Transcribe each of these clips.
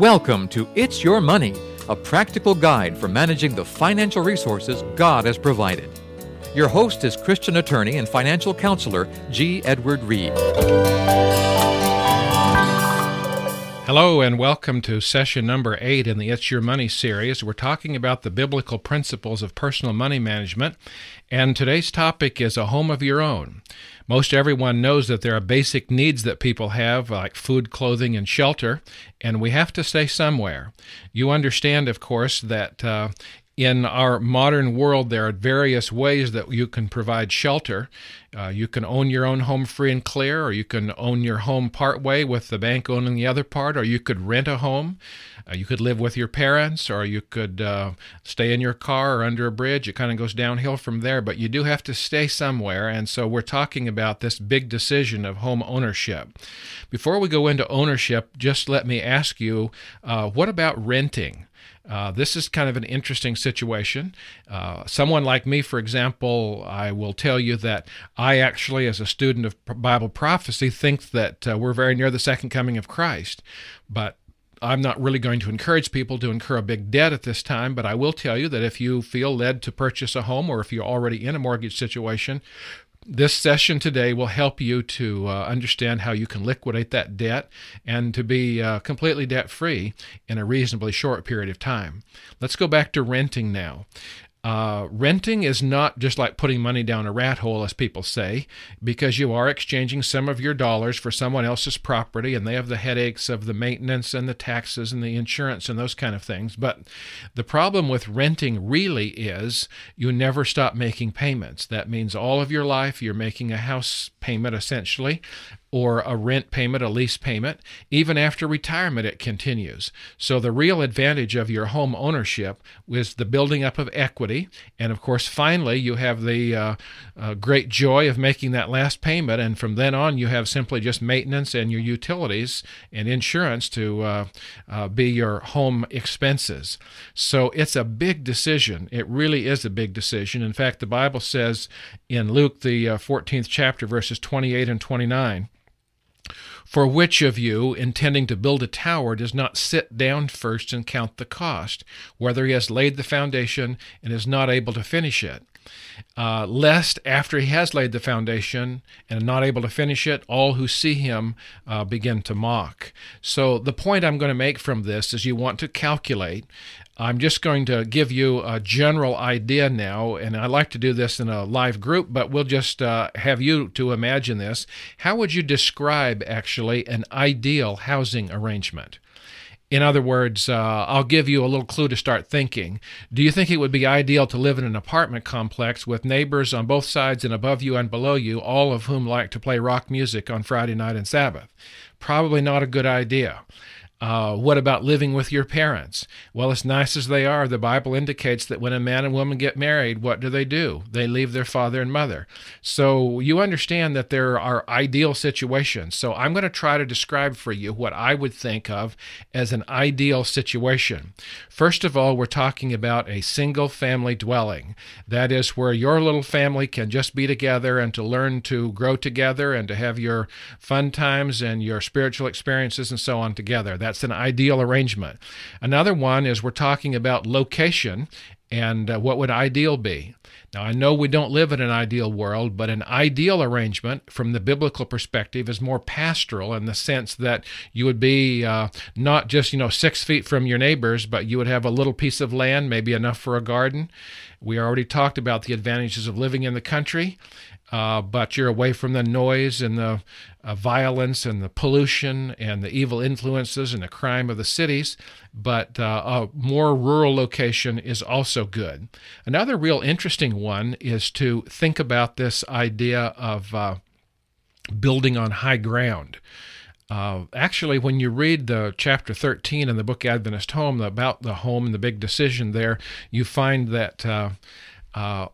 Welcome to It's Your Money, a practical guide for managing the financial resources God has provided. Your host is Christian attorney and financial counselor G. Edward Reid. Hello, and welcome to session number eight in the It's Your Money series. We're talking about the biblical principles of personal money management, and today's topic is a home of your own. Most everyone knows that there are basic needs that people have, like food, clothing, and shelter, and we have to stay somewhere. You understand, of course, that uh, in our modern world, there are various ways that you can provide shelter. Uh, you can own your own home free and clear, or you can own your home part way with the bank owning the other part, or you could rent a home. Uh, you could live with your parents, or you could uh, stay in your car or under a bridge. It kind of goes downhill from there, but you do have to stay somewhere. And so we're talking about this big decision of home ownership. Before we go into ownership, just let me ask you uh, what about renting? Uh, this is kind of an interesting situation. Uh, someone like me, for example, I will tell you that I actually, as a student of Bible prophecy, think that uh, we're very near the second coming of Christ. But I'm not really going to encourage people to incur a big debt at this time, but I will tell you that if you feel led to purchase a home or if you're already in a mortgage situation, this session today will help you to uh, understand how you can liquidate that debt and to be uh, completely debt free in a reasonably short period of time. Let's go back to renting now. Uh, renting is not just like putting money down a rat hole, as people say, because you are exchanging some of your dollars for someone else's property, and they have the headaches of the maintenance and the taxes and the insurance and those kind of things. But the problem with renting really is you never stop making payments. That means all of your life you're making a house payment essentially, or a rent payment, a lease payment. Even after retirement, it continues. So, the real advantage of your home ownership is the building up of equity. And of course, finally, you have the uh, uh, great joy of making that last payment. And from then on, you have simply just maintenance and your utilities and insurance to uh, uh be your home expenses. So, it's a big decision. It really is a big decision. In fact, the Bible says in Luke, the 14th uh, chapter, verses 28 and 29, for which of you, intending to build a tower, does not sit down first and count the cost, whether he has laid the foundation and is not able to finish it? Uh, lest after he has laid the foundation and not able to finish it, all who see him uh, begin to mock. So, the point I'm going to make from this is you want to calculate I'm just going to give you a general idea now, and I like to do this in a live group, but we'll just uh, have you to imagine this. How would you describe actually an ideal housing arrangement? In other words, uh, I'll give you a little clue to start thinking. Do you think it would be ideal to live in an apartment complex with neighbors on both sides and above you and below you, all of whom like to play rock music on Friday night and Sabbath? Probably not a good idea. Uh, what about living with your parents? Well, as nice as they are, the Bible indicates that when a man and woman get married, what do they do? They leave their father and mother. So you understand that there are ideal situations. So I'm going to try to describe for you what I would think of as an ideal situation. First of all, we're talking about a single family dwelling. That is where your little family can just be together and to learn to grow together and to have your fun times and your spiritual experiences and so on together. That that's an ideal arrangement. Another one is we're talking about location and uh, what would ideal be. Now, I know we don't live in an ideal world, but an ideal arrangement from the biblical perspective is more pastoral in the sense that you would be uh, not just, you know, six feet from your neighbors, but you would have a little piece of land, maybe enough for a garden. We already talked about the advantages of living in the country uh, but you're away from the noise and the uh, violence and the pollution and the evil influences and the crime of the cities. But uh, a more rural location is also good. Another real interesting one is to think about this idea of uh, building on high ground. Uh, actually, when you read the chapter 13 in the book Adventist Home about the home and the big decision there, you find that uh, uh,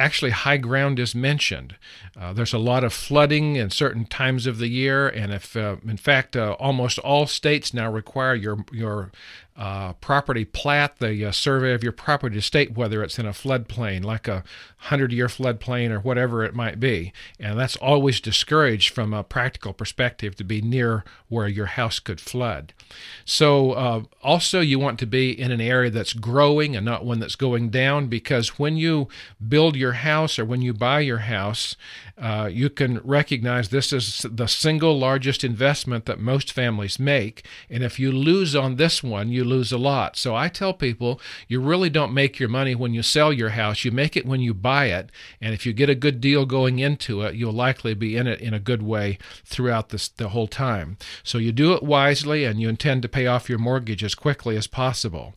actually high ground is mentioned. Uh, there's a lot of flooding in certain times of the year, and if, uh, in fact, uh, almost all states now require your your uh, property plat, the uh, survey of your property to state whether it's in a floodplain, like a 100 year floodplain or whatever it might be. And that's always discouraged from a practical perspective to be near where your house could flood. So, uh, also, you want to be in an area that's growing and not one that's going down because when you build your house or when you buy your house, uh, you can recognize this is the single largest investment that most families make. And if you lose on this one, you lose a lot. So I tell people you really don't make your money when you sell your house, you make it when you buy it. And if you get a good deal going into it, you'll likely be in it in a good way throughout this, the whole time. So you do it wisely and you intend to pay off your mortgage as quickly as possible.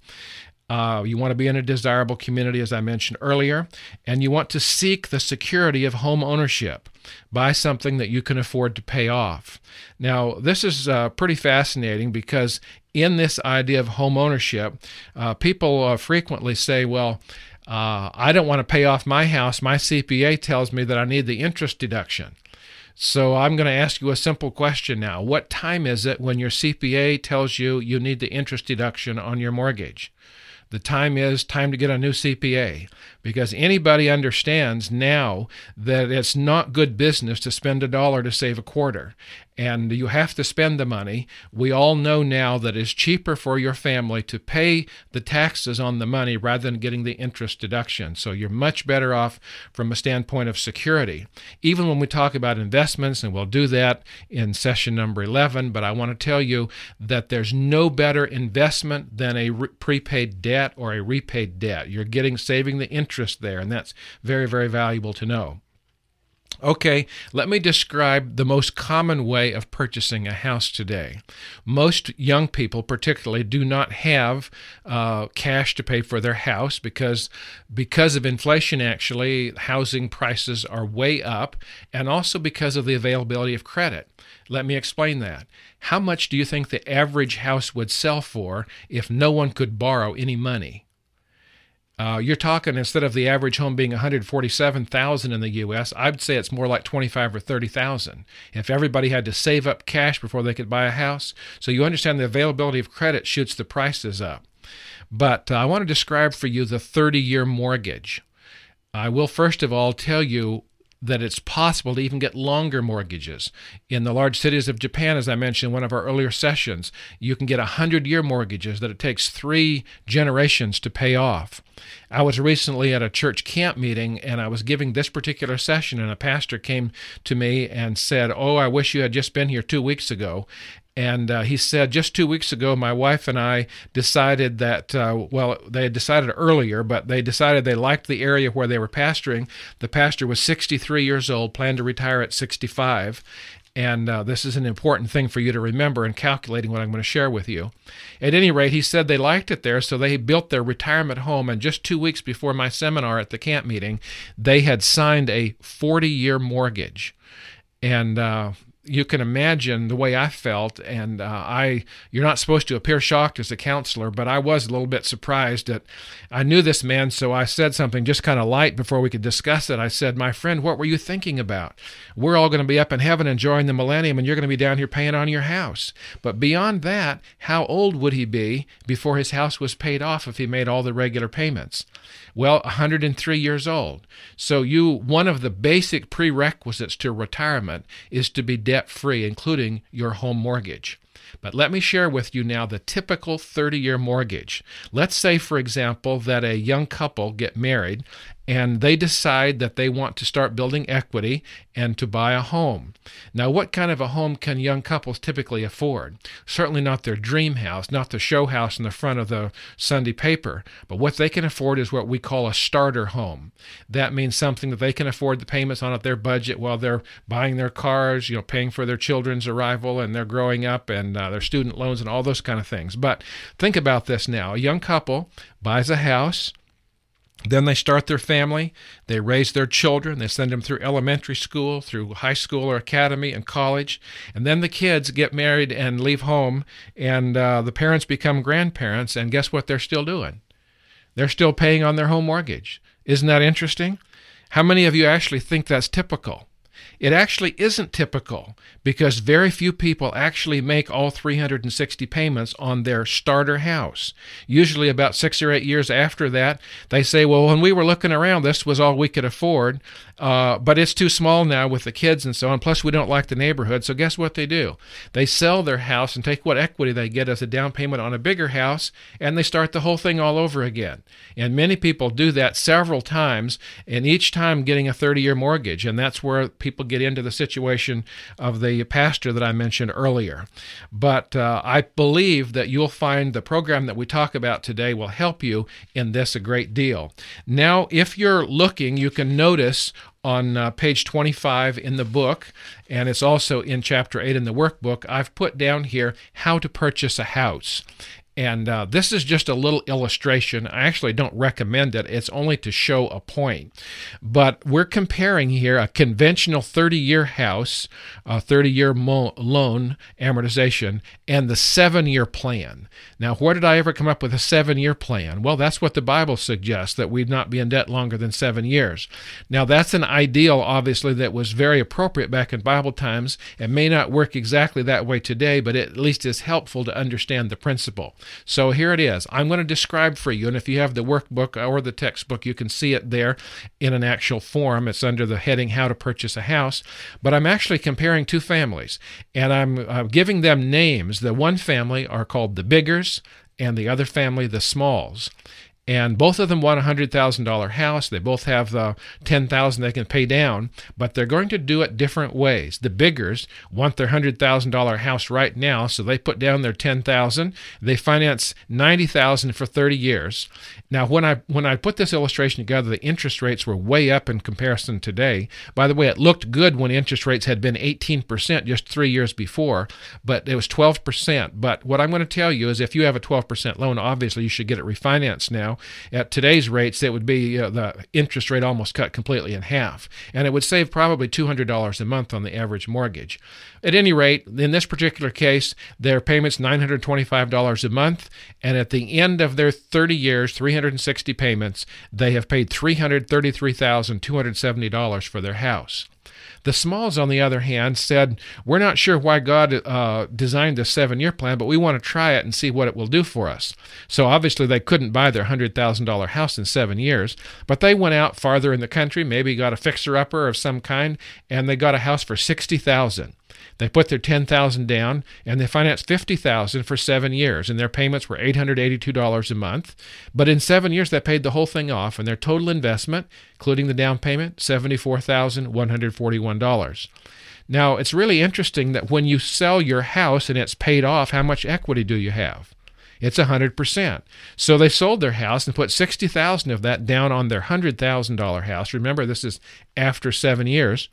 Uh, you want to be in a desirable community, as I mentioned earlier, and you want to seek the security of home ownership. Buy something that you can afford to pay off. Now, this is uh, pretty fascinating because in this idea of home ownership, uh, people uh, frequently say, well, uh, I don't want to pay off my house. My CPA tells me that I need the interest deduction. So I'm going to ask you a simple question now. What time is it when your CPA tells you you need the interest deduction on your mortgage? The time is time to get a new CPA because anybody understands now that it's not good business to spend a dollar to save a quarter and you have to spend the money. We all know now that it's cheaper for your family to pay the taxes on the money rather than getting the interest deduction. So you're much better off from a standpoint of security. Even when we talk about investments, and we'll do that in session number 11, but I want to tell you that there's no better investment than a re- prepaid debt or a repaid debt. You're getting saving the interest there, and that's very, very valuable to know. Okay, let me describe the most common way of purchasing a house today. Most young people, particularly, do not have uh, cash to pay for their house because because of inflation. Actually, housing prices are way up, and also because of the availability of credit. Let me explain that. How much do you think the average house would sell for if no one could borrow any money? Uh, you're talking instead of the average home being 147,000 in the U.S., I'd say it's more like 25 or 30,000. If everybody had to save up cash before they could buy a house, so you understand the availability of credit shoots the prices up. But uh, I want to describe for you the 30-year mortgage. I will first of all tell you that it's possible to even get longer mortgages. In the large cities of Japan, as I mentioned in one of our earlier sessions, you can get 100 year mortgages that it takes three generations to pay off. I was recently at a church camp meeting and I was giving this particular session, and a pastor came to me and said, Oh, I wish you had just been here two weeks ago. And uh, he said, just two weeks ago, my wife and I decided that, uh, well, they had decided earlier, but they decided they liked the area where they were pastoring. The pastor was 63 years old, planned to retire at 65. And uh, this is an important thing for you to remember in calculating what I'm going to share with you. At any rate, he said they liked it there, so they built their retirement home. And just two weeks before my seminar at the camp meeting, they had signed a 40 year mortgage. And uh, you can imagine the way I felt, and uh, I you're not supposed to appear shocked as a counselor, but I was a little bit surprised that I knew this man, so I said something just kind of light before we could discuss it. I said, "My friend, what were you thinking about? We're all going to be up in heaven enjoying the millennium, and you're going to be down here paying on your house. But beyond that, how old would he be before his house was paid off if he made all the regular payments?" Well, 103 years old. So you one of the basic prerequisites to retirement is to be debt free, including your home mortgage. But let me share with you now the typical 30 year mortgage. Let's say, for example, that a young couple get married and they decide that they want to start building equity and to buy a home. Now, what kind of a home can young couples typically afford? Certainly not their dream house, not the show house in the front of the Sunday paper, but what they can afford is what we call a starter home. That means something that they can afford the payments on at their budget while they're buying their cars, you know, paying for their children's arrival and they're growing up and uh, their student loans and all those kind of things. But think about this now. A young couple buys a house, then they start their family, they raise their children, they send them through elementary school, through high school or academy and college, and then the kids get married and leave home, and uh, the parents become grandparents, and guess what they're still doing? They're still paying on their home mortgage. Isn't that interesting? How many of you actually think that's typical? It actually isn't typical because very few people actually make all 360 payments on their starter house. Usually, about six or eight years after that, they say, Well, when we were looking around, this was all we could afford, uh, but it's too small now with the kids and so on. Plus, we don't like the neighborhood. So, guess what they do? They sell their house and take what equity they get as a down payment on a bigger house, and they start the whole thing all over again. And many people do that several times, and each time getting a 30 year mortgage. And that's where people get into the situation of the pastor that I mentioned earlier. But uh, I believe that you'll find the program that we talk about today will help you in this a great deal. Now, if you're looking, you can notice on uh, page 25 in the book, and it's also in chapter 8 in the workbook, I've put down here how to purchase a house. And uh, this is just a little illustration. I actually don't recommend it, it's only to show a point. But we're comparing here a conventional 30 year house, a 30 year mo- loan amortization, and the seven year plan. Now, where did I ever come up with a seven year plan? Well, that's what the Bible suggests that we'd not be in debt longer than seven years. Now, that's an ideal, obviously, that was very appropriate back in Bible times. It may not work exactly that way today, but it at least is helpful to understand the principle. So here it is. I'm going to describe for you, and if you have the workbook or the textbook, you can see it there in an actual form. It's under the heading How to Purchase a House. But I'm actually comparing two families, and I'm uh, giving them names. The one family are called the Biggers, and the other family, the Smalls and both of them want a hundred thousand dollar house. They both have the ten thousand they can pay down, but they're going to do it different ways. The biggers want their hundred thousand dollar house right now, so they put down their ten thousand. They finance ninety thousand for thirty years. Now, when I when I put this illustration together, the interest rates were way up in comparison today. By the way, it looked good when interest rates had been eighteen percent just three years before, but it was twelve percent. But what I'm going to tell you is, if you have a twelve percent loan, obviously you should get it refinanced now at today's rates, it would be the interest rate almost cut completely in half, and it would save probably $200 a month on the average mortgage. At any rate, in this particular case, their payment's $925 a month, and at the end of their 30 years, 360 payments, they have paid $333,270 for their house. The Smalls, on the other hand, said, We're not sure why God uh, designed this seven year plan, but we want to try it and see what it will do for us. So obviously, they couldn't buy their $100,000 house in seven years, but they went out farther in the country, maybe got a fixer upper of some kind, and they got a house for 60000 they put their 10000 down and they financed 50000 for seven years, and their payments were $882 a month. But in seven years, they paid the whole thing off, and their total investment, including the down payment, $74,141. Now, it's really interesting that when you sell your house and it's paid off, how much equity do you have? It's 100%. So they sold their house and put 60,000 of that down on their $100,000 house. Remember this is after 7 years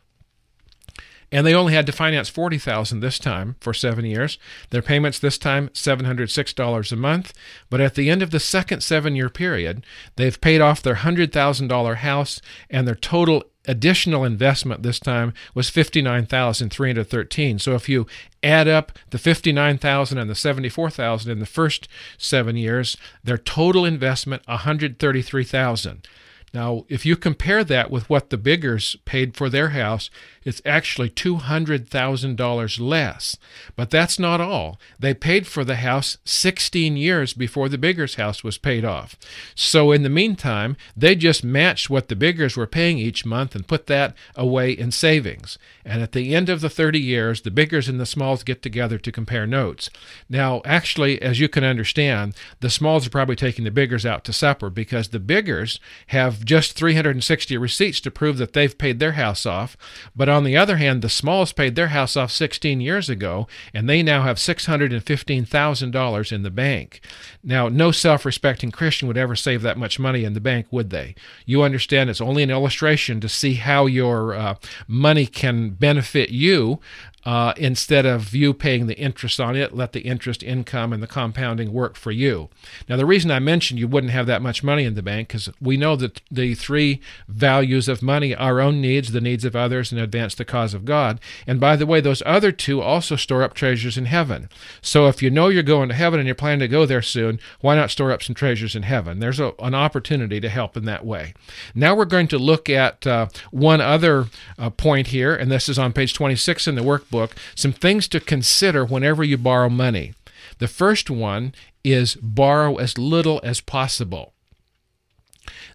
and they only had to finance 40,000 this time for 7 years. Their payments this time $706 a month, but at the end of the second 7-year period, they've paid off their $100,000 house and their total additional investment this time was 59,313. So if you add up the 59,000 and the 74,000 in the first 7 years, their total investment 133,000. Now, if you compare that with what the Biggers paid for their house, it's actually $200,000 less. But that's not all. They paid for the house 16 years before the Biggers house was paid off. So in the meantime, they just matched what the Biggers were paying each month and put that away in savings. And at the end of the 30 years, the Biggers and the Smalls get together to compare notes. Now, actually, as you can understand, the Smalls are probably taking the Biggers out to supper because the Biggers have just 360 receipts to prove that they've paid their house off, but on the other hand, the Smalls paid their house off 16 years ago, and they now have $615,000 in the bank. Now, no self respecting Christian would ever save that much money in the bank, would they? You understand it's only an illustration to see how your uh, money can benefit you uh, instead of you paying the interest on it. Let the interest income and the compounding work for you. Now, the reason I mentioned you wouldn't have that much money in the bank because we know that the three values of money our own needs, the needs of others, and advance the cause of God. And by the way, those other two also store up treasures in heaven. So if you know you're going to heaven and you're planning to go there soon, why not store up some treasures in heaven? There's a, an opportunity to help in that way. Now we're going to look at uh, one other uh, point here, and this is on page 26 in the workbook some things to consider whenever you borrow money. The first one is borrow as little as possible.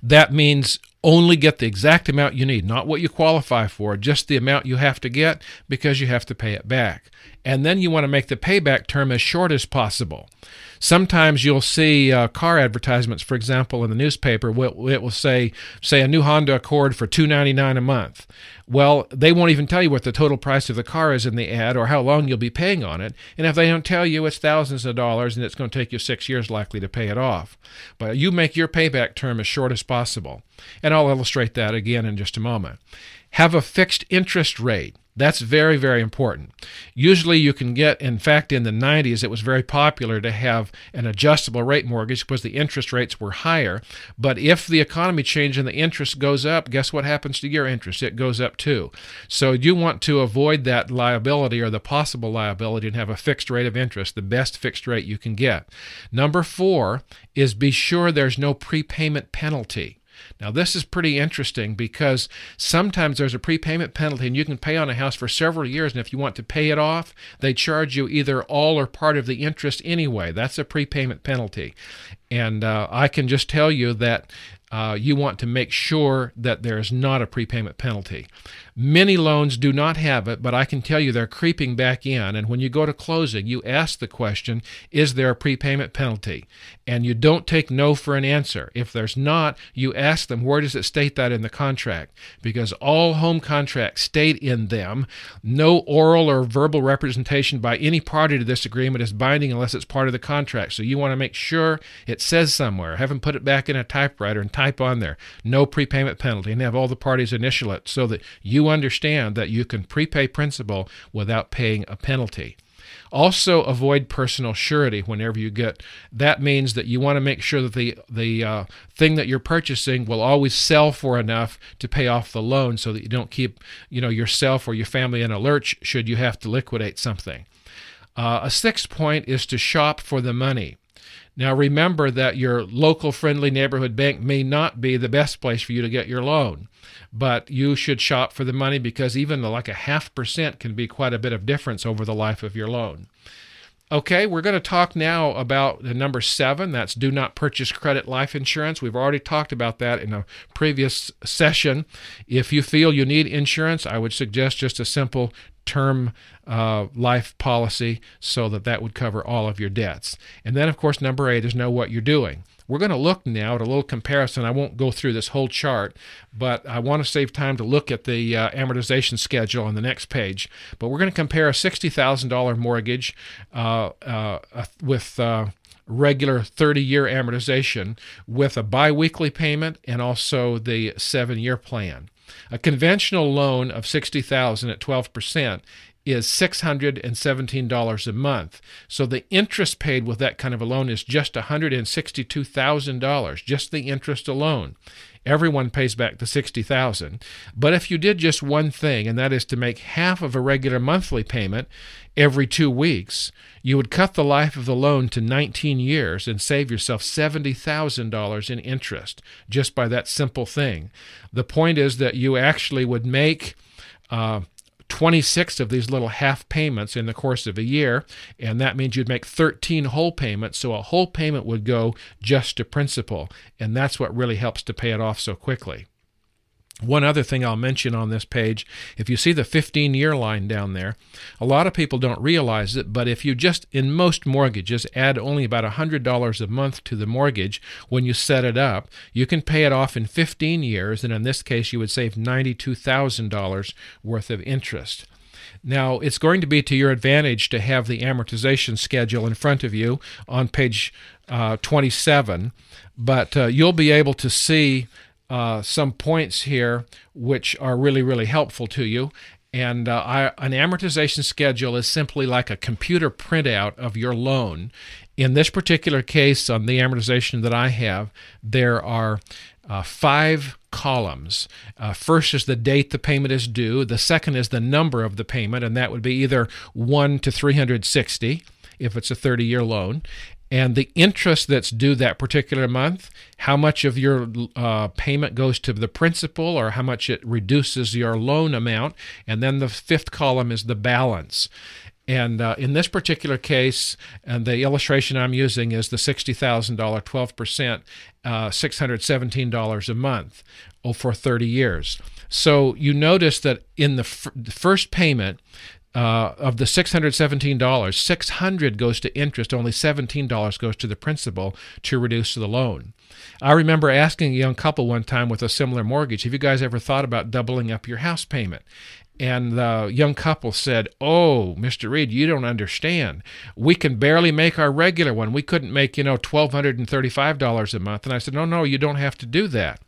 That means only get the exact amount you need, not what you qualify for, just the amount you have to get because you have to pay it back. And then you want to make the payback term as short as possible. Sometimes you'll see uh, car advertisements, for example, in the newspaper. It will say, say, a new Honda Accord for two ninety nine a month. Well, they won't even tell you what the total price of the car is in the ad or how long you'll be paying on it. And if they don't tell you, it's thousands of dollars and it's going to take you six years likely to pay it off. But you make your payback term as short as possible. And I'll illustrate that again in just a moment. Have a fixed interest rate. That's very, very important. Usually, you can get, in fact, in the 90s, it was very popular to have an adjustable rate mortgage because the interest rates were higher. But if the economy changes and the interest goes up, guess what happens to your interest? It goes up too. So, you want to avoid that liability or the possible liability and have a fixed rate of interest, the best fixed rate you can get. Number four is be sure there's no prepayment penalty. Now, this is pretty interesting because sometimes there's a prepayment penalty and you can pay on a house for several years. And if you want to pay it off, they charge you either all or part of the interest anyway. That's a prepayment penalty. And uh, I can just tell you that uh, you want to make sure that there is not a prepayment penalty. Many loans do not have it, but I can tell you they're creeping back in. And when you go to closing, you ask the question, is there a prepayment penalty? And you don't take no for an answer. If there's not, you ask them, where does it state that in the contract? Because all home contracts state in them no oral or verbal representation by any party to this agreement is binding unless it's part of the contract. So you want to make sure it says somewhere. Have them put it back in a typewriter and type on there, no prepayment penalty, and have all the parties initial it so that you understand that you can prepay principal without paying a penalty. Also, avoid personal surety whenever you get. That means that you want to make sure that the the uh, thing that you're purchasing will always sell for enough to pay off the loan, so that you don't keep you know yourself or your family in a lurch should you have to liquidate something. Uh, a sixth point is to shop for the money. Now, remember that your local friendly neighborhood bank may not be the best place for you to get your loan, but you should shop for the money because even like a half percent can be quite a bit of difference over the life of your loan. Okay, we're going to talk now about the number seven. That's do not purchase credit life insurance. We've already talked about that in a previous session. If you feel you need insurance, I would suggest just a simple term uh, life policy so that that would cover all of your debts. And then, of course, number eight is know what you're doing. We're going to look now at a little comparison. I won't go through this whole chart, but I want to save time to look at the uh, amortization schedule on the next page. But we're going to compare a $60,000 mortgage uh, uh, with uh, regular 30 year amortization with a biweekly payment and also the seven year plan. A conventional loan of 60000 at 12% is $617 a month. So the interest paid with that kind of a loan is just $162,000, just the interest alone. Everyone pays back the 60,000. But if you did just one thing and that is to make half of a regular monthly payment every 2 weeks, you would cut the life of the loan to 19 years and save yourself $70,000 in interest just by that simple thing. The point is that you actually would make uh, 26 of these little half payments in the course of a year, and that means you'd make 13 whole payments. So a whole payment would go just to principal, and that's what really helps to pay it off so quickly. One other thing I'll mention on this page if you see the 15 year line down there, a lot of people don't realize it, but if you just, in most mortgages, add only about $100 a month to the mortgage when you set it up, you can pay it off in 15 years, and in this case, you would save $92,000 worth of interest. Now, it's going to be to your advantage to have the amortization schedule in front of you on page uh, 27, but uh, you'll be able to see uh, some points here which are really, really helpful to you. And uh, I, an amortization schedule is simply like a computer printout of your loan. In this particular case, on the amortization that I have, there are uh, five columns. Uh, first is the date the payment is due. The second is the number of the payment, and that would be either 1 to 360 if it's a 30 year loan. And the interest that's due that particular month, how much of your uh, payment goes to the principal or how much it reduces your loan amount. And then the fifth column is the balance. And uh, in this particular case, and the illustration I'm using is the $60,000, 12%, uh, $617 a month oh, for 30 years. So you notice that in the, the first payment, uh, of the $617, 600 goes to interest, only $17 goes to the principal to reduce the loan. I remember asking a young couple one time with a similar mortgage, have you guys ever thought about doubling up your house payment? And the young couple said, Oh, Mr. Reid, you don't understand. We can barely make our regular one. We couldn't make, you know, $1,235 a month. And I said, No, no, you don't have to do that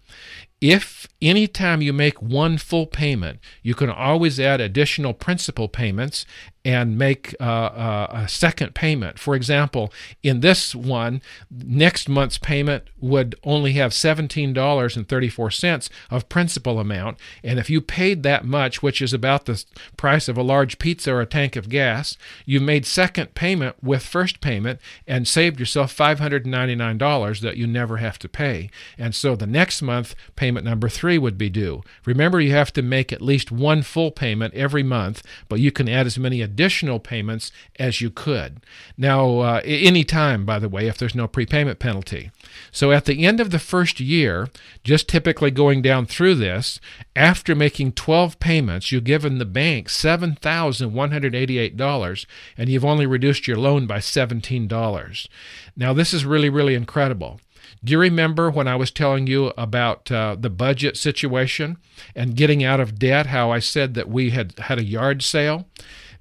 if anytime you make one full payment, you can always add additional principal payments and make uh, uh, a second payment. For example, in this one, next month's payment would only have $17.34 of principal amount. And if you paid that much, which is about the price of a large pizza or a tank of gas, you made second payment with first payment and saved yourself $599 that you never have to pay. And so the next month, payment number three would be due. Remember, you have to make at least one full payment every month, but you can add as many additional payments as you could. Now, uh, any time, by the way, if there's no prepayment penalty. So at the end of the first year, just typically going down through this, after making 12 payments, you've given the bank $7,188 and you've only reduced your loan by $17. Now, this is really, really incredible. Do you remember when I was telling you about uh, the budget situation and getting out of debt, how I said that we had had a yard sale?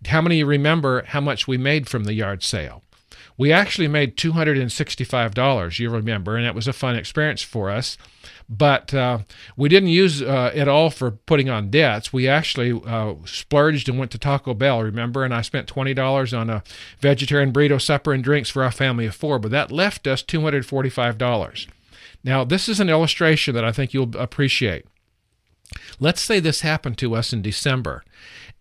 How many remember how much we made from the yard sale? We actually made $265, you remember, and it was a fun experience for us. But uh, we didn't use uh, it all for putting on debts. We actually uh, splurged and went to Taco Bell, remember? And I spent $20 on a vegetarian burrito supper and drinks for our family of four, but that left us $245. Now, this is an illustration that I think you'll appreciate. Let's say this happened to us in December,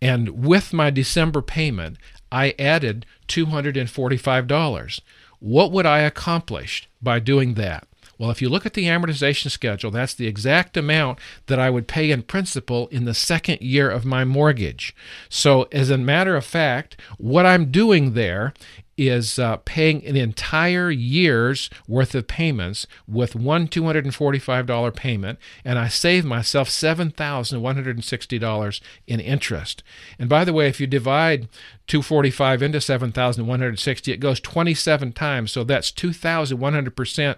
and with my December payment, I added $245. What would I accomplish by doing that? Well, if you look at the amortization schedule, that's the exact amount that I would pay in principal in the second year of my mortgage. So, as a matter of fact, what I'm doing there is uh, paying an entire year's worth of payments with one $245 payment, and I save myself $7,160 in interest. And by the way, if you divide 245 into 7,160, it goes 27 times, so that's 2,100%.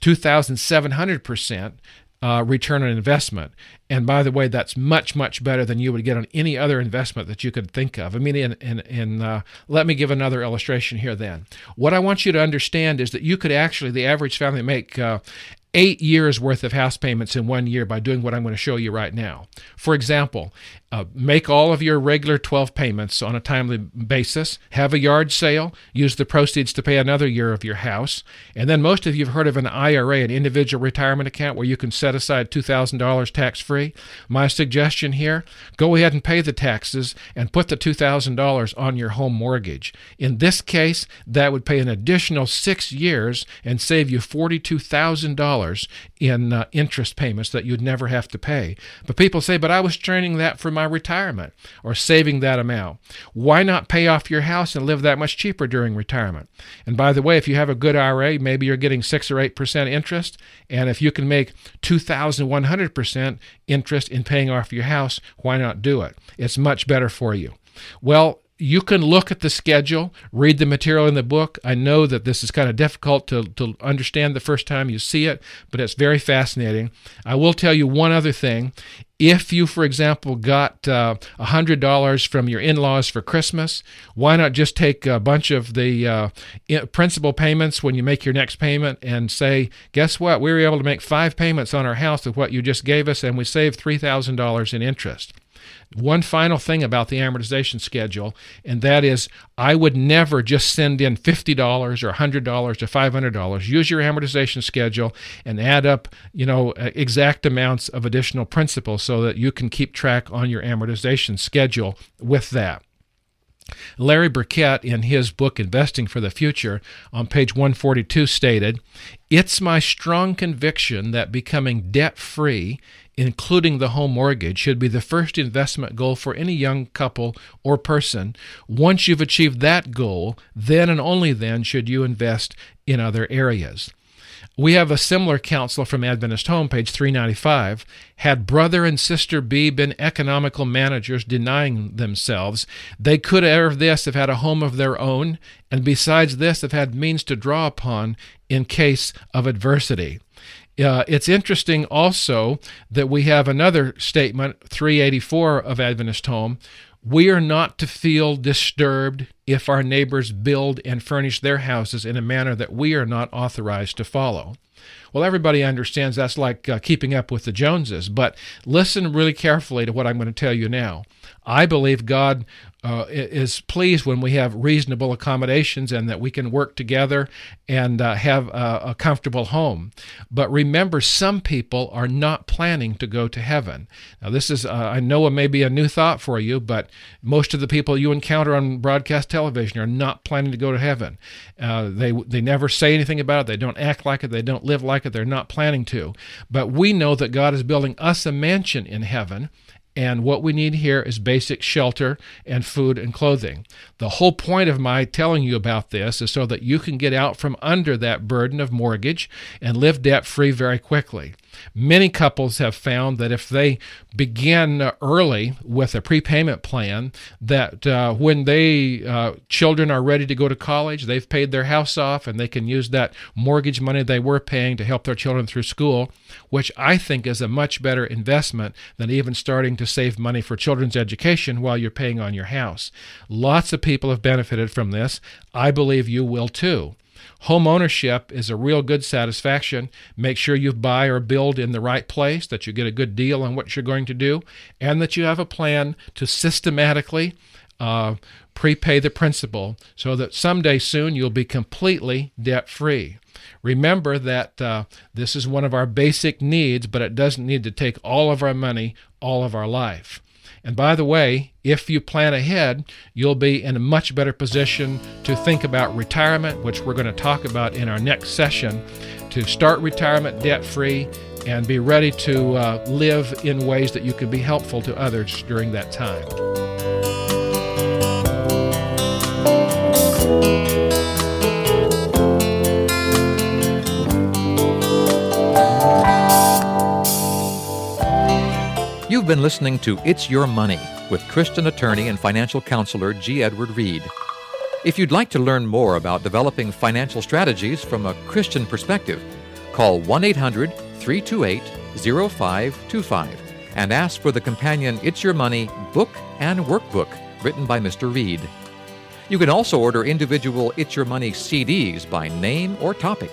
2,700% uh, return on investment. And by the way, that's much, much better than you would get on any other investment that you could think of. I mean, and, in, in uh, let me give another illustration here then. What I want you to understand is that you could actually, the average family, make uh, eight years worth of house payments in one year by doing what I'm going to show you right now. For example, uh, make all of your regular 12 payments on a timely basis, have a yard sale, use the proceeds to pay another year of your house, and then most of you have heard of an IRA, an individual retirement account, where you can set aside $2,000 tax free. My suggestion here go ahead and pay the taxes and put the $2,000 on your home mortgage. In this case, that would pay an additional six years and save you $42,000 in uh, interest payments that you'd never have to pay. But people say, but I was training that for my retirement or saving that amount. Why not pay off your house and live that much cheaper during retirement? And by the way, if you have a good IRA, maybe you're getting 6 or 8% interest. And if you can make 2,100% interest in paying off your house, why not do it? It's much better for you. Well, you can look at the schedule, read the material in the book. I know that this is kind of difficult to, to understand the first time you see it, but it's very fascinating. I will tell you one other thing. If you, for example, got uh, $100 from your in laws for Christmas, why not just take a bunch of the uh, principal payments when you make your next payment and say, guess what? We were able to make five payments on our house of what you just gave us, and we saved $3,000 in interest. One final thing about the amortization schedule, and that is I would never just send in $50 or $100 or $500. Use your amortization schedule and add up, you know, uh, exact amounts of additional principal so that you can keep track on your amortization schedule with that. Larry Burkett, in his book Investing for the Future, on page 142, stated It's my strong conviction that becoming debt free, including the home mortgage, should be the first investment goal for any young couple or person. Once you've achieved that goal, then and only then should you invest in other areas. We have a similar counsel from Adventist Home, page 395. Had brother and sister B been economical managers denying themselves, they could ere this have had a home of their own, and besides this, have had means to draw upon in case of adversity. Uh, it's interesting also that we have another statement, 384 of Adventist Home, we are not to feel disturbed if our neighbors build and furnish their houses in a manner that we are not authorized to follow. Well, everybody understands that's like uh, keeping up with the Joneses, but listen really carefully to what I'm going to tell you now. I believe God uh, is pleased when we have reasonable accommodations and that we can work together and uh, have a, a, comfortable home. But remember, some people are not planning to go to heaven. Now, this is, uh, I know it may be a new thought for you, but most of the people you encounter on broadcast television are not planning to go to heaven. Uh, they, they never say anything about it, they don't act like it, they don't live like it, they're not planning to. But we know that God is building us a mansion in heaven and what we need here is basic shelter and food and clothing. The whole point of my telling you about this is so that you can get out from under that burden of mortgage and live debt free very quickly. Many couples have found that if they begin early with a prepayment plan, that uh, when they uh, children are ready to go to college, they've paid their house off, and they can use that mortgage money they were paying to help their children through school, which I think is a much better investment than even starting to save money for children's education while you're paying on your house. Lots of people have benefited from this. I believe you will too. Home ownership is a real good satisfaction. Make sure you buy or build in the right place, that you get a good deal on what you're going to do, and that you have a plan to systematically uh, prepay the principal so that someday soon you'll be completely debt free. Remember that uh, this is one of our basic needs, but it doesn't need to take all of our money all of our life. And by the way, if you plan ahead, you'll be in a much better position to think about retirement, which we're going to talk about in our next session, to start retirement debt free and be ready to uh, live in ways that you can be helpful to others during that time. You've been listening to It's Your Money with Christian attorney and financial counselor G. Edward Reid. If you'd like to learn more about developing financial strategies from a Christian perspective, call 1 800 328 0525 and ask for the companion It's Your Money book and workbook written by Mr. Reid. You can also order individual It's Your Money CDs by name or topic.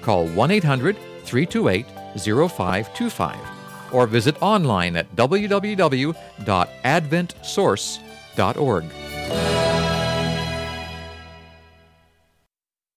Call 1 800 328 0525 or visit online at www.adventsource.org.